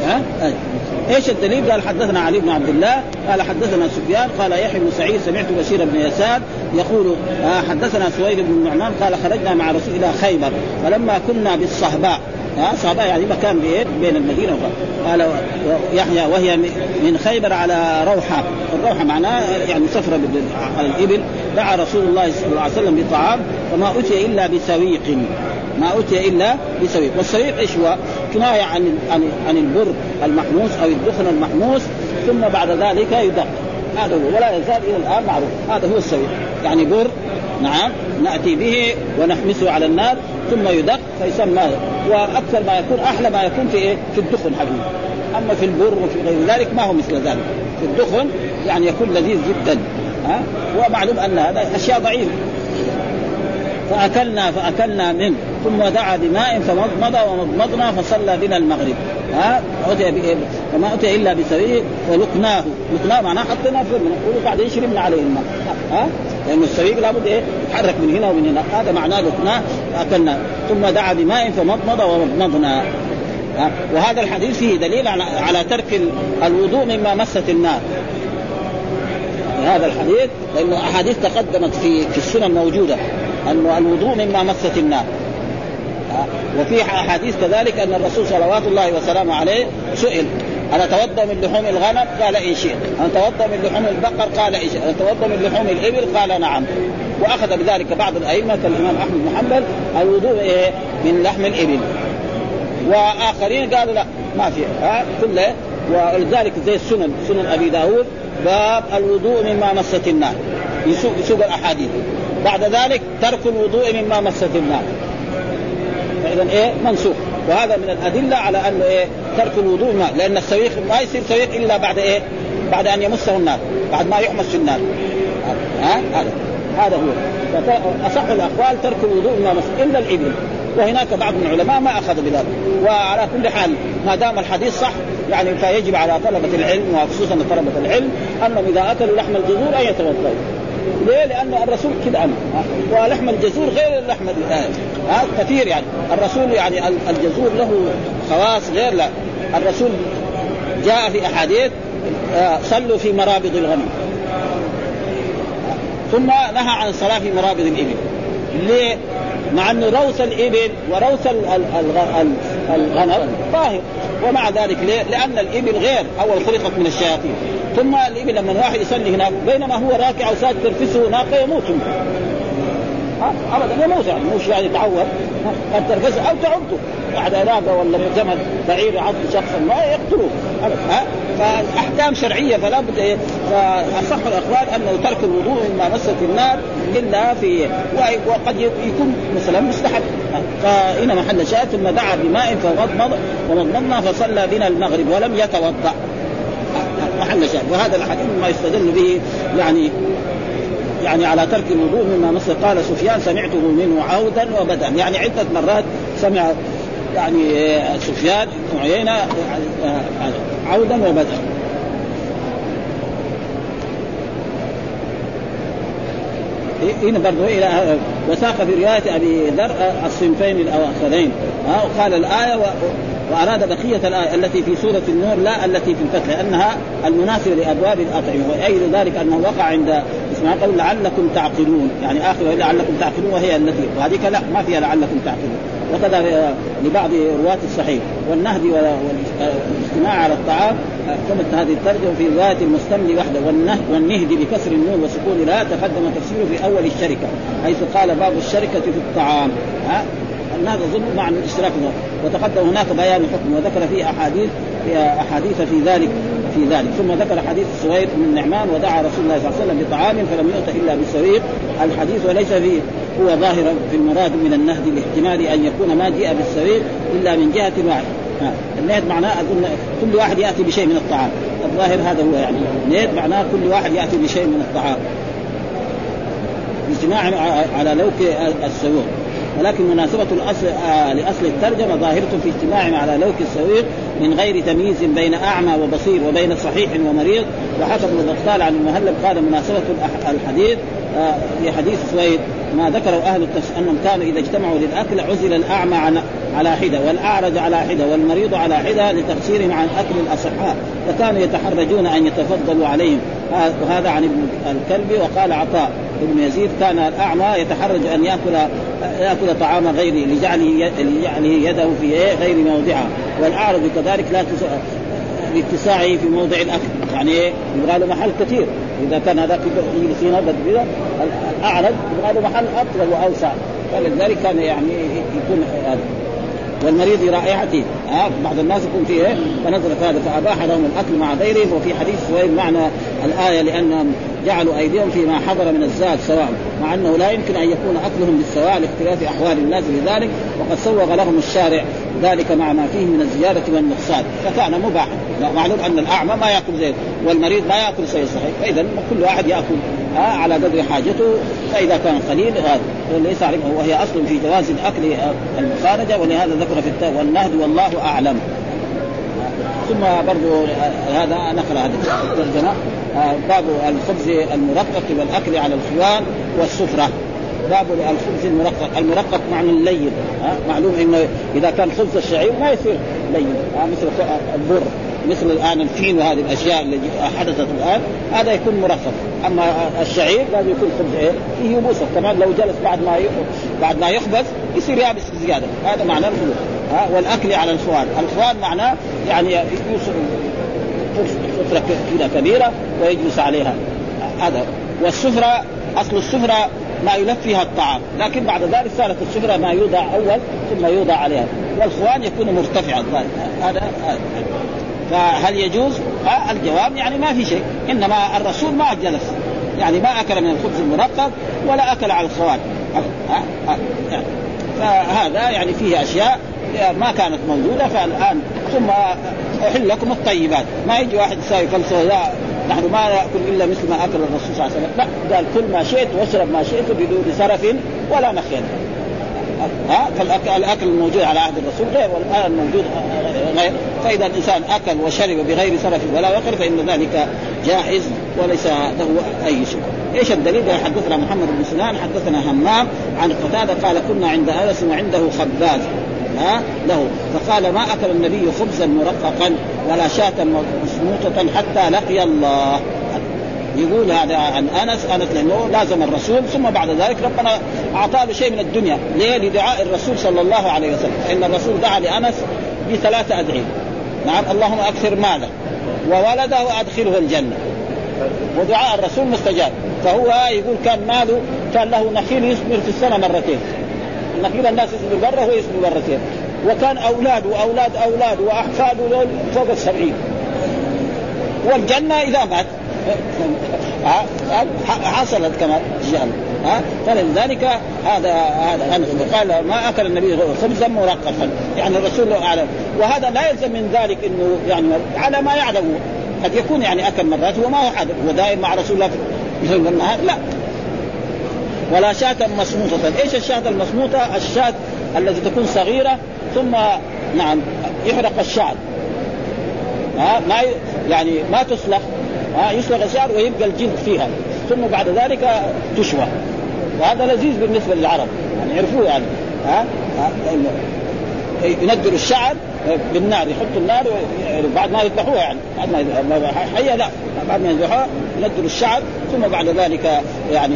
ها؟ إيش الدليل؟ قال حدثنا علي بن عبد الله قال حدثنا سفيان قال يحيى بن سعيد سمعت بشير بن يسار يقول آه حدثنا سويد بن النعمان قال خرجنا مع رسول إلى خيبر فلما كنا بالصهباء ها؟ صهباء يعني مكان بين المدينة. قال يحيى وهي من خيبر على روحة. الروحة معناه يعني سفرة على الإبل. دعا رسول الله صلى الله عليه وسلم بطعام فما اتي إلا بسويق. ما اتي إلا بسويق. والسويق إيش هو؟ كنايه عن عن عن البر المحموس أو الدخن المحموس ثم بعد ذلك يدق. هذا هو ولا يزال إلى الآن معروف. هذا هو السويق يعني بر نعم نأتي به ونحمسه على النار ثم يدق فيسمى وأكثر ما يكون أحلى ما يكون في إيه؟ في الدخن حقيقي. أما في البر وفي غير ذلك ما هو مثل ذلك. في الدخن يعني يكون لذيذ جدا. ها؟ ومعلوم أن هذا أشياء ضعيفة. فاكلنا فأكلنا منه. ثم دعا بماء فمضمض ومضمضنا فصلى بنا المغرب. ها؟ أتي وما أتي إلا بسويه ولقناه. لقناه معناه حطيناه في الماء وبعدين شربنا عليه الماء. ها؟ لأن السويق لابد إيه؟ يتحرك من هنا ومن هنا. هذا معناه لقناه فأكلنا ثم دعا بماء فمضمض ومضمضنا. وهذا الحديث فيه دليل على ترك الوضوء مما مست النار. هذا الحديث لأنه أحاديث تقدمت في في السنن موجودة. انه الوضوء مما مست النار. وفي أحاديث كذلك أن الرسول صلوات الله وسلامه عليه سئل أنا أتوضأ من لحوم الغنم؟ قال إن شئت. أنا أتوضأ من لحوم البقر؟ قال إن شئت. أنا أتوضأ من لحوم الإبل؟ قال نعم. وأخذ بذلك بعض الأئمة كالإمام أحمد بن حنبل الوضوء إيه؟ من لحم الإبل. وآخرين قالوا لا ما في ها؟ كله. ولذلك زي السنن سنن أبي داود باب الوضوء مما مست النار. يسوق يسوق الأحاديث. بعد ذلك ترك الوضوء مما مست النار فاذا إيه؟ منسوخ. وهذا من الأدلة على انه إيه؟ ترك الوضوء ما لأن السويق ما يصير سويق إلا بعد إيه؟ بعد أن يمسه النار. بعد ما يحمس في النار. ها؟ هذا. هذا هو. اصح الأقوال ترك الوضوء ما مس. إلا الإبل. وهناك بعض من العلماء ما أخذ بذلك. وعلى كل حال ما دام الحديث صح يعني فيجب على طلبة العلم وخصوصا طلبة العلم أنهم إذا أكلوا لحم الجذور أن يتوضأوا. ليه؟ لأن الرسول كذا أمر. ولحم الجزور غير اللحم ها؟ كثير يعني. الرسول يعني الجزور له خواص غير لا. الرسول جاء في أحاديث آه، صلوا في مرابض الغنم. ثم نهى عن الصلاة في مرابض الإبل. ليه؟ مع انه روث الإبل وروث الغنم طاهر. ومع ذلك ليه؟ لأن الإبل غير. أول خلقت من الشياطين. ثم الإبل لما واحد يصلي هناك بينما هو راكع وساجد ترفسه ناقه يموت. ابدا يموت يعني مش يعني يتعور. قد ترفسه أو تعضه بعد ناقه ولا جمل بعير يعض شخصا ما يقتلوه ها؟ فأحكام شرعية فلا بد إيه؟ فأصح الاخبار أنه ترك الوضوء مما مست النار إلا في وقد يكون مثلا مستحب. فهنا محل شاهد ثم دعا بماء فمضمض ومضمضنا فصلى بنا المغرب ولم يتوضأ. محل شاهد. وهذا الحديث ما يستدل به يعني يعني على ترك الوضوء مما مثل قال سفيان سمعته منه عودا وبدا يعني عدة مرات سمع يعني سفيان بن عيينه عودا وبدا هنا برضه إلى وساق في روايه أبي ذر الصنفين الاواخرين وقال الآية وأراد بقية الآية التي في سورة النور لا التي في الفتح لأنها المناسبة لأبواب الأطعمة. وايد ذلك أنه وقع عند اسمها قول لعلكم تعقلون. يعني آخر لعلكم تعقلون وهي التي وهذيك لا ما فيها لعلكم تعقلون. وكذا لبعض رواة الصحيح. والنهدي والاجتماع على الطعام ثبت هذه الترجمة في رواية المستملي وحده. والنهدي بكسر النون وسكون لا تقدم تفسيره في أول الشركة حيث قال باب الشركة في الطعام. ها؟ هذا ظلم مع الاشتراك وتقدم هناك بيان الحكم وذكر فيه أحاديث في أحاديث في ذلك في ذلك. ثم ذكر حديث سويد بن النعمان ودعا رسول الله صلى الله عليه وسلم بطعام فلم يؤت إلا بسويق الحديث وليس فيه هو ظاهرا في المراد من النهد لاحتمال أن يكون ما جاء بالسويق إلا من جهة واحدة. النهد معناه اظن كل واحد يأتي بشيء من الطعام. الظاهر هذا هو يعني. النهد معناه كل واحد يأتي بشيء من الطعام. اجتماع على لوك السويق ولكن مناسبة الأصل آه لأصل الترجمة ظاهرة في اجتماعهم على لوك السويق من غير تمييز بين أعمى وبصير وبين صحيح ومريض. وحكى ابن بطال عن المهلب قال مناسبة الحديث آه، في حديث سويد ما ذكره أهل التفسير أنهم كانوا إذا اجتمعوا للأكل عزل الأعمى عن على حدة والأعرج على حدة والمريض على حدة لتقصيرهم عن أكل الأصحاء فكانوا يتحرجون أن يتفضلوا عليهم. وهذا عن ابن الكلب وقال عطاء. ابن يزيد كان الأعمى يتحرج أن ياكل يأكل طعام غيره لجعله لجعله يده في غير موضعها والأعرج كذلك لا لاتساعه في موضع الأكل. يعني يبغى له محل كثير. إذا كان هذاك يجلس هنا الأعرج يبغى له محل أطول وأوسع. فلذلك كان يعني يكون هذا. والمريض برائحته ها بعض الناس يكون فيه إيه؟ فنزلت هذا فأباح لهم الأكل مع غيرهم وفي حديث سويد معنى الآية لانهم جعلوا أيديهم فيما حضر من الزاد سواء مع أنه لا يمكن أن يكون أكلهم بالسواء لاختلاف أحوال الناس لذلك وقد سوغ لهم الشارع ذلك مع ما فيه من الزيادة والنقصان. فكان مباحا. معلوم أن الأعمى ما يأكل زي والمريض ما يأكل شيء صحيح فاذا كل واحد يأكل على قدر حاجته فإذا كان قليل هذا. ليس عليه وهي أصل في جواز الأكل المخارجة ولهذا ذكر في التاء والنهد والله أعلم. ثم برضو هذا نقل هذه الترجمة. باب الخبز المرقق والأكل على الخوان والسفرة. باب الخبز المرقق المرقق معنى اللين. معلوم إنه إذا كان خبز الشعير ما يصير لين. مثل البر. مثل الآن الفين وهذه الأشياء التي حدثت الآن هذا يكون مرقق أما الشعير لازم يكون خبز إيه فيه يبوسه كمان لو جلس بعد ما بعد ما يخبز يصير يابس زيادة. هذا معناه الخبز ها والأكل على الخوان الخوان معناه يعني سفرة كذا كبيرة ويجلس عليها. هذا. والسفرة أصل السفرة ما يلف فيها الطعام. لكن بعد ذلك صارت السفرة ما يوضع أول ثم يوضع عليها. والخوان يكون مرتفعا هذا. فهل يجوز؟ آه الجواب يعني ما في شيء. إنما الرسول ما جلس. يعني ما أكل من الخبز المرقق ولا أكل على الخوان آه آه يعني. فهذا يعني فيه أشياء ما كانت موجودة فالآن. ثم أحل لكم الطيبات. ما يجي واحد يساوي فلسفه لا نحن ما نأكل إلا مثل ما أكل الرسول صلى الله عليه وسلم. لا قال كل ما شئت واشرب ما شئت بدون سرف ولا مخيل ها فالاكل الموجود على عهد الرسول غير والآن الموجود غير فإذا الإنسان أكل وشرب بغير سرف ولا وقر فإن ذلك جائز وليس له أي شيء. إيش الدليل؟ حدثنا محمد بن سنان حدثنا همام عن قتادة قال كنا عند أنس وعنده خباز ها له فقال ما أكل النبي خبزا مرققا ولا شاة مسموطة حتى لقي الله يقول هذا عن أنس أنس لأنه لازم الرسول ثم بعد ذلك ربنا أعطاه شيء من الدنيا ليه؟ لدعاء الرسول صلى الله عليه وسلم فإن الرسول دعا لأنس بثلاثه ادعيه نعم اللهم أكثر ماله وولده وأدخله الجنة. ودعاء الرسول مستجاب. فهو يقول كان ماله كان له نخيل يثمر في السنة مرتين. نخيل الناس يثمر مره وهو يثمر مرتين. وكان أولاد واولاد أولاد وأحفاده فوق السبعين. والجنة إذا مات حصلت كما جاء. ها؟ فلذلك هذا هذا قال ما أكل النبي خبزا مرققا يعني الرسول اعلم وهذا لا يلزم من ذلك إنه يعني على ما يعلم. قد يكون يعني أكل مرات وما هو حدث هو دائم مع رسول الله في النهار لا. ولا شاة مصموطة، إيش الشاة المصموطة؟ الشاة التي تكون صغيرة ثم نعم يحرق الشعر ها؟ ما يعني ما تصلح ها يصلغ الشعر ويبقى الجلد فيها. ثم بعد ذلك تشوى. وهذا لذيذ بالنسبة للعرب. يعني يعرفوه يعني. ها, ها؟ يندروا الشعر بالنار يحطوا النار بعد ما يذبحوها يعني. بعد ما حية لا. بعد ما يذبحوها يندروا الشعر ثم بعد ذلك يعني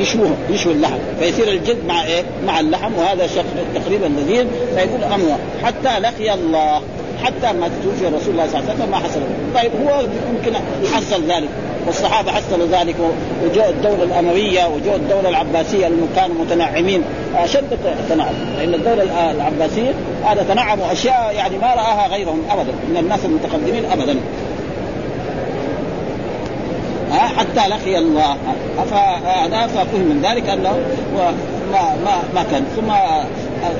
يشوه يشوي اللحم. فيصير الجلد مع إيه؟ مع اللحم. وهذا تقريبا لذيذ. فيقول اموى حتى لقي الله. حتى ما توفي رسول الله صلى الله عليه وسلم ما حصل طيب هو يمكن حصل ذلك والصحابه حصلوا ذلك وجاء الدولة الامويه وجاء الدولة العباسيه اللي كانوا متنعمين اشد التنعم لأن الدولة العباسيه هذا تنعموا اشياء يعني ما راها غيرهم ابدا من الناس المتقدمين ابدا حتى لقي الله فهذا ففهم من ذلك انه ما ما ما كان ثم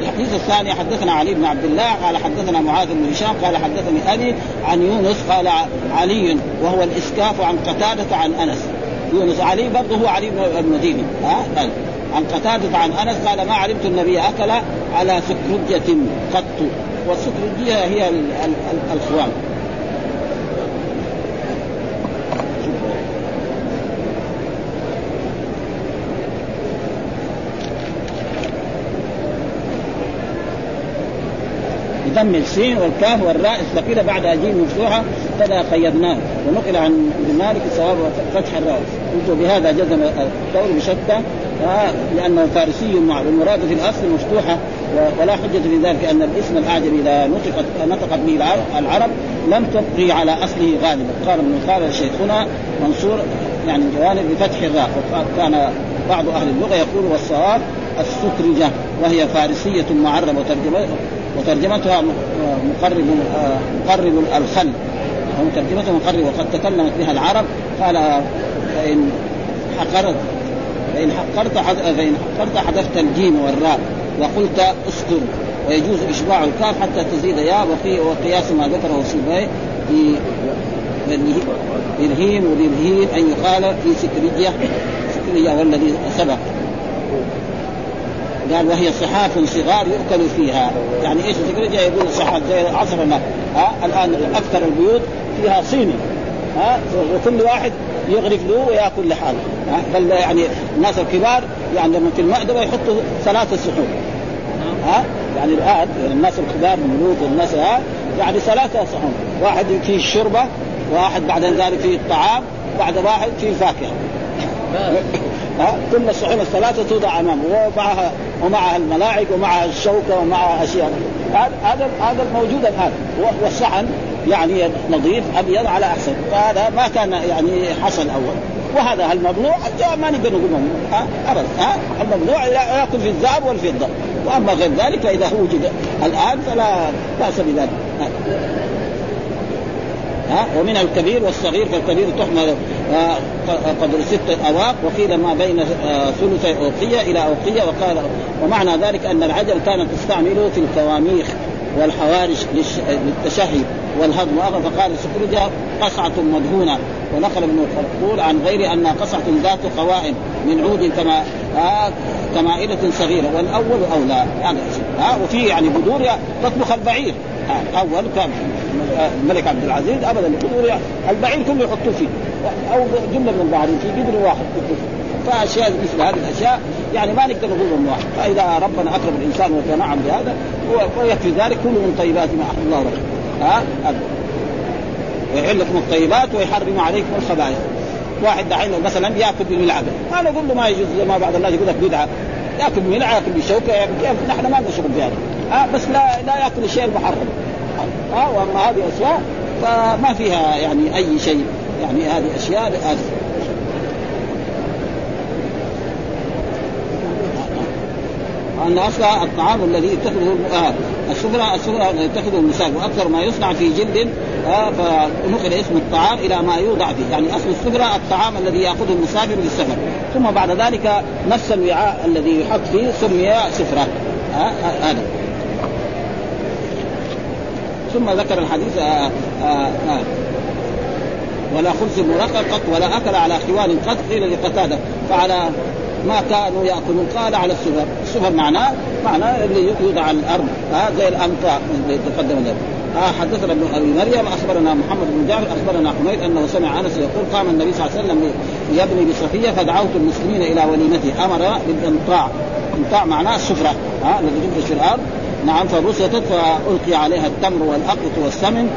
الحديث الثاني حدثنا علي بن عبد الله قال حدثنا معاذ بن هشام قال حدثني أبي عن يونس قال علي وهو الإسكاف عن قتادة عن أنس. يونس علي برضه هو علي بن المديني ها؟ عن قتادة عن أنس قال ما علمت النبي أكل على سكرجة قط. والسكرجيه هي الخوان. بضم السين والكاف والراء الثقيلة بعد أجيم مفتوحة كذا قيدناه ونقل عن مالك الصواب فتح الراء قلت بهذا جزم القول بشتى لأنه فارسي مع المراد في الأصل مفتوحة ولا حجة في ذلك أن الاسم الأعجمي إذا نطقت نطقت به العرب لم تبقي على أصله غالبا. قال ابن قال شيخنا منصور يعني جوانب بفتح الراء. وكان بعض أهل اللغة يقول والصواب السكرجة وهي فارسية معربة وترجمتها مقرب مقرب الخل أو ترجمتها مقرب وقد تكلمت بها العرب قال فإن حقرت فإن حقرت فإن حقرت حذفت الجيم والراء وقلت اسكر ويجوز إشباع الكاف حتى تزيد ياء وقياس ما ذكره سيبويه في للهيم وللهيم أن يقال في سكرية سكرية والذي سبق. قال وهي صحاف صغار يؤكل فيها. يعني إيش السكرجة يقول صحاف زي عصرنا. ها الآن أكثر البيوت فيها صيني. ها وكل واحد يغرف له ويأكل لحاله. بل يعني الناس الكبار يعني لما في المأدبة يحطوا ثلاثة سحور ها يعني الآن الناس الكبار الملوك والناس ها يعني ثلاثة صحون. واحد فيه الشربة واحد بعد ذلك فيه الطعام بعد واحد فيه الفاكهة. ها كل الصحون الثلاثة توضع أمامه ومعها ومعها الملاعق ومعها الشوكة ومعها أشياء. هذا هذا موجود الآن. والصحن يعني نظيف أبيض على أحسن. فهذا ما كان يعني حصل أول. وهذا الممنوع ما نقدر نقول ممنوع. ابدا ها الممنوع ياكل في الذهب والفضة. وأما غير ذلك فاذا وجد الآن فلا باس بذلك ومن الكبير والصغير فالكبير تحمل آه، قدر ستة أواق وقيل ما بين آه، ثلثي أوقية إلى أوقية وقال ومعنى ذلك أن العجل كانت تستعمله في الكواميخ والحوارش للتشهي. والهضم فقال سكرجة قصعة مدهونة. ونقل ابن الخلقول عن غير أنها قصعة ذات قوائم من عود كما آه صغيرة. والأول أولى. يعني آه وفي يعني بدور تطبخ البعير. آه أول كان الملك عبد العزيز أبدا البذور البعير كله يحطوه فيه. أو جملة من البعرين في قدر واحد. فأشياء مثل هذه الأشياء يعني ما نقدر نقول من واحد. فإذا ربنا أكرم الإنسان وتنعم بهذا ويكفي ذلك كل من طيبات ما احل الله لكم ها ويحل لكم الطيبات ويحرم عليكم الخبائث. واحد دحين مثلا يأكل بالملعقه ما نقول له ما يجوز ما بعض الناس يقول لك بدعة. يأكل بملعقه يأكل بشوكة يأكل نحن ما نشرب بهذا ها بس لا لا يأكل الشيء المحرم ها وأما هذه أشياء فما فيها يعني أي شيء. يعني هذه أشياء هذه أن أصل الطعام الذي يتخذه آه السفرة السفرة الذي يتخذه النساء وأكثر ما يصنع في جلد آه فنقل اسم الطعام إلى ما يوضع فيه، يعني أصل السفرة الطعام الذي ياخذه المسافر للسفر، ثم بعد ذلك نفس الوعاء الذي يحط فيه سمي سفرة آه هذا. آه ثم ذكر الحديث آه، آه، آه. ولا خبز مرقق قط ولا أكل على خوان قط قيل لقتادة فعلى ما كانوا يأكلون. قال على السفر، السفر معناه معناه اللي يوضع على الأرض. ها زي الامطار اللي تقدم ذلك. آه حدثنا ابن أبي مريم أخبرنا محمد بن جعفر أخبرنا حميد أنه سمع أنس يقول قام النبي صلى الله عليه وسلم يبني بصفية فدعوت المسلمين إلى وليمته أمر بالانطاع انطاع معناه السفره ها الذي تفرش في الأرض. نعم فبسطت فألقي عليها التمر والأقط والسمن.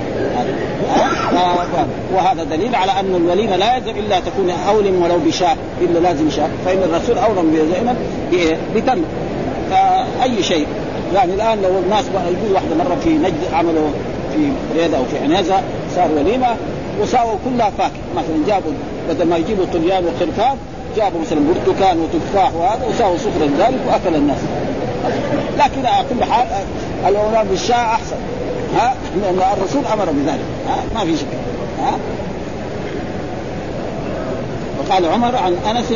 وهذا دليل على أن الوليمة لا يجب إلا تكون أولم ولو بشاء إلا لازم شاء فإن الرسول أولم بزينب بتمر. فأي شيء. يعني الآن لو الناس يقول واحدة مرة في نجد عملوا في رياضة أو في عنازة صار وليمة وساووا كلها فاكهة. مثلا جابوا بدل ما يجيبوا طليان وخرفان جابوا مثلا برتقال وتفاح وهذا وساووا سفرة ذلك وأكل الناس. لكن على كل حال الأولاد بالشاء أحسن. ها؟ لأن الرسول أمر بذلك. ها؟ ما في شك. ها؟ وقال عمر عن أنس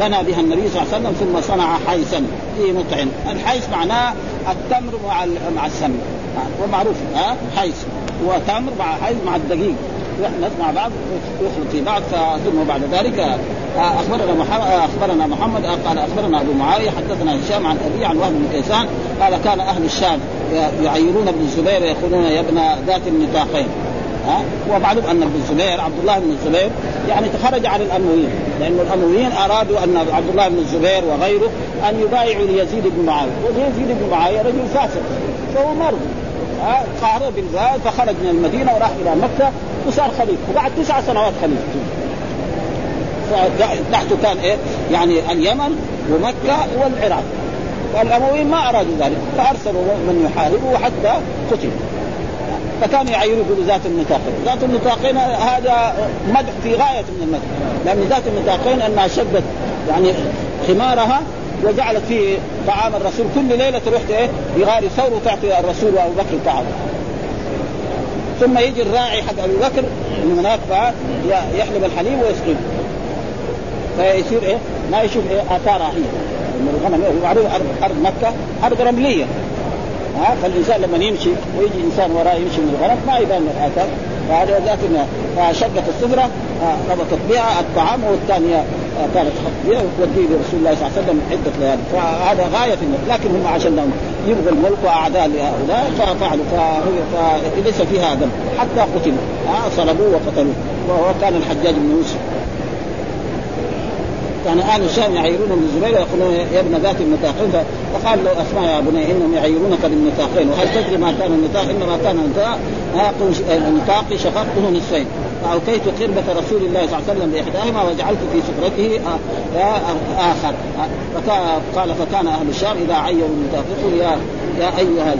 بنى بها النبي صلى الله عليه وسلم ثم صنع حيسا فيه مطعم. الحيس معناه التمر مع مع السمن. ومعروف. ها؟ حيس وتمر مع حيس مع الدقيق. يحنث مع بعض يخلط في بعض ثم بعد ذلك آه، أخبرنا آه، أخبرنا محمد آه، قال أخبرنا أبو معاوية حدثنا هشام عن أبي عن وهب بن كيسان قال كان أهل الشام يعيرون ابن الزبير يقولون يا ابن ذات النطاقين. ها ومعلوم أن ابن الزبير عبد الله بن الزبير يعني خرج عن الأمويين لأن الأمويين أرادوا أن عبد الله بن الزبير وغيره أن يبايعوا ليزيد بن معاوية. ويزيد بن معاوية رجل فاسد فهو مرض. قهره بالبلاد فخرج من المدينة وراح إلى مكة وصار خليفة. وبعد تسع سنوات خليفة. تحته كان إيه؟ يعني اليمن ومكة والعراق. والامويين ما أرادوا ذلك فأرسلوا من يحاربه وحتى قتل. فكان يعيروا ذات النطاقين، ذات النطاقين هذا مدح في غاية من المدح، لأن ذات النطاقين أنها شدت يعني خمارها وجعلت فيه طعام الرسول كل ليلة تروح إيه بغار ثور وتعطي الرسول وأبو بكر طعام. ثم يجي الراعي حق ابي بكر من هناك يحلب الحليب ويسقيه. فيصير إيه؟ ما يشوف إيه اثارها هي. الغنم معروف ارض مكة أرض رملية ها فالإنسان لما يمشي ويجي إنسان وراه يمشي من الغنم ما يبان الآثار فهذا ذات فشقت الصفرة ربطت بها الطعام والثانية كانت بها وتوديه لرسول الله صلى الله عليه وسلم عدة ليالي فهذا غاية في لكن هم عشان يبغوا الملك وأعداء لهؤلاء ففعلوا. فليس فيها ذنب حتى قتلوا. صلبوه وقتلوه وهو كان الحجاج بن يوسف. كان أهل الشام يعيرون ابن الزبير ويقولون يا ابن ذات النطاقين فقال له اسمع يا بني إنهم يعيرونك بالنطاقين وهل تدري ما كان النطاق انما كان النطاق شققته نصفين. فأوكيت قربة رسول الله صلى الله عليه وسلم بإحداهما وجعلت في سفرته آخر. قال فكان أهل الشام إذا عيروا يقول يا يا أيها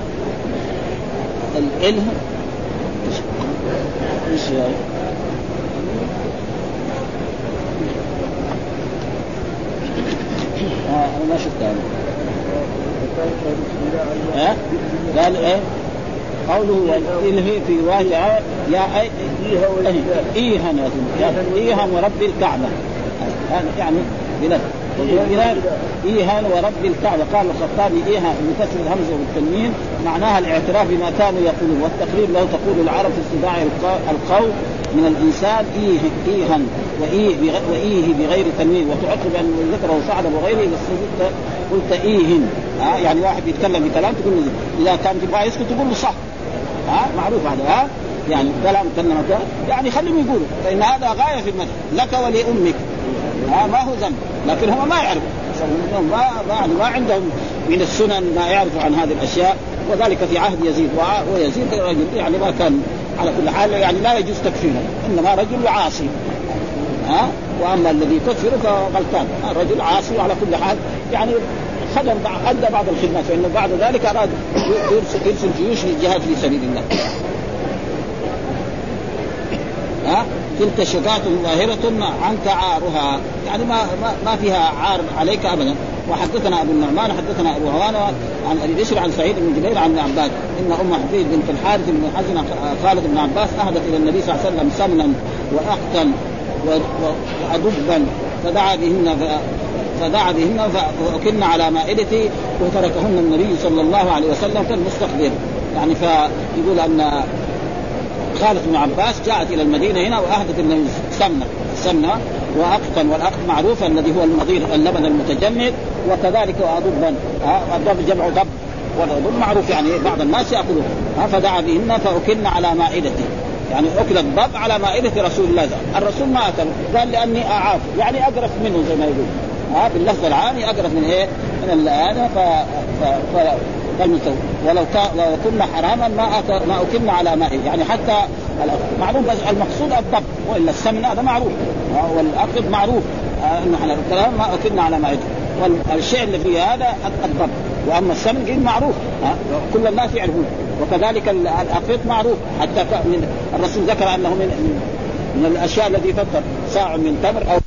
الإله إيش أنا ما شفتها ها؟ قال إيه؟ قوله الهي في روايه يا اي ايهن ايهن ورب الكعبة يعني بلد بلاد ايهان ورب الكعبة قال الخطابي ايهان بكسر الهمزة والتنوين معناها الاعتراف بما كانوا يقولون والتقرير له تقول العرب في استدعاء القول من الإنسان إيه ايها وايه وإيه بغير تنوين وتعقب أن ذكره سعد وغيره بس قلت ايهن ها يعني واحد يتكلم بكلام تقول إذا كان تبغى يسكت تقول له صح. ها معروف هذا ها يعني كلام كلمة يعني خليهم يقولوا. فإن هذا غاية في المدح. لك ولأمك. ها ما هو ذنب. لكن هم ما يعرفوا. ما ما ما عندهم من السنن ما يعرفوا عن هذه الأشياء. وذلك في عهد يزيد. ويزيد رجل يعني ما كان على كل حال يعني لا يجوز تكفيره إنما رجل عاصي. ها؟ وأما الذي يكفره فغلطان. الرجل عاصي وعلى كل حال. يعني خدم أدى بعض الخدمات فإنه بعد ذلك أراد يرسل, يرسل جيوش للجهاد في سبيل الله. ها؟ تلك شقاة ظاهرة عنك عارها يعني ما ما, فيها عار عليك ابدا. وحدثنا أبو النعمان حدثنا أبو هوان عن أبي بشر عن سعيد بن جبير عن ابن عباس إن أم حفيظ بنت الحارث بن حزن خالد بن عباس أهدت إلى النبي صلى الله عليه وسلم سمنا واقتا وأدبا فدعا بهن فدعا بهن فأكن على مائدته وتركهن النبي صلى الله عليه وسلم كالمستقبل. يعني فيقول أن خالد بن عباس جاءت إلى المدينة هنا وأهدت النبي سمنه سمنه واقطا والأقط معروف الذي هو المضير اللبن المتجمد وكذلك اضبا الضب جمع ضب. والأضب معروف يعني بعض الناس يأكلوه. فدعا بهن فاكلن على مائدته يعني أكل الضب على مائدة رسول الله الرسول ما أكل. قال لأني أعاف. يعني أقرف منه زي ما يقول. ها باللفظ العامي أقرف من إيه؟ من هذا ف... ف... ف... ولو لو كنا حراما ما أت... ما أكلنا على مائه يعني حتى معروف بس المقصود الضب. وإلا السمن هذا معروف. والأقرب معروف. إنه على الكلام ما أكلنا على مائدة. والشيء اللي فيه هذا الضب. وأما السمن قيل معروف كل الناس يعرفون وكذلك الاقرب معروف حتى من الرسول ذكر أنه من من الأشياء التي تفطر ساع من تمر أو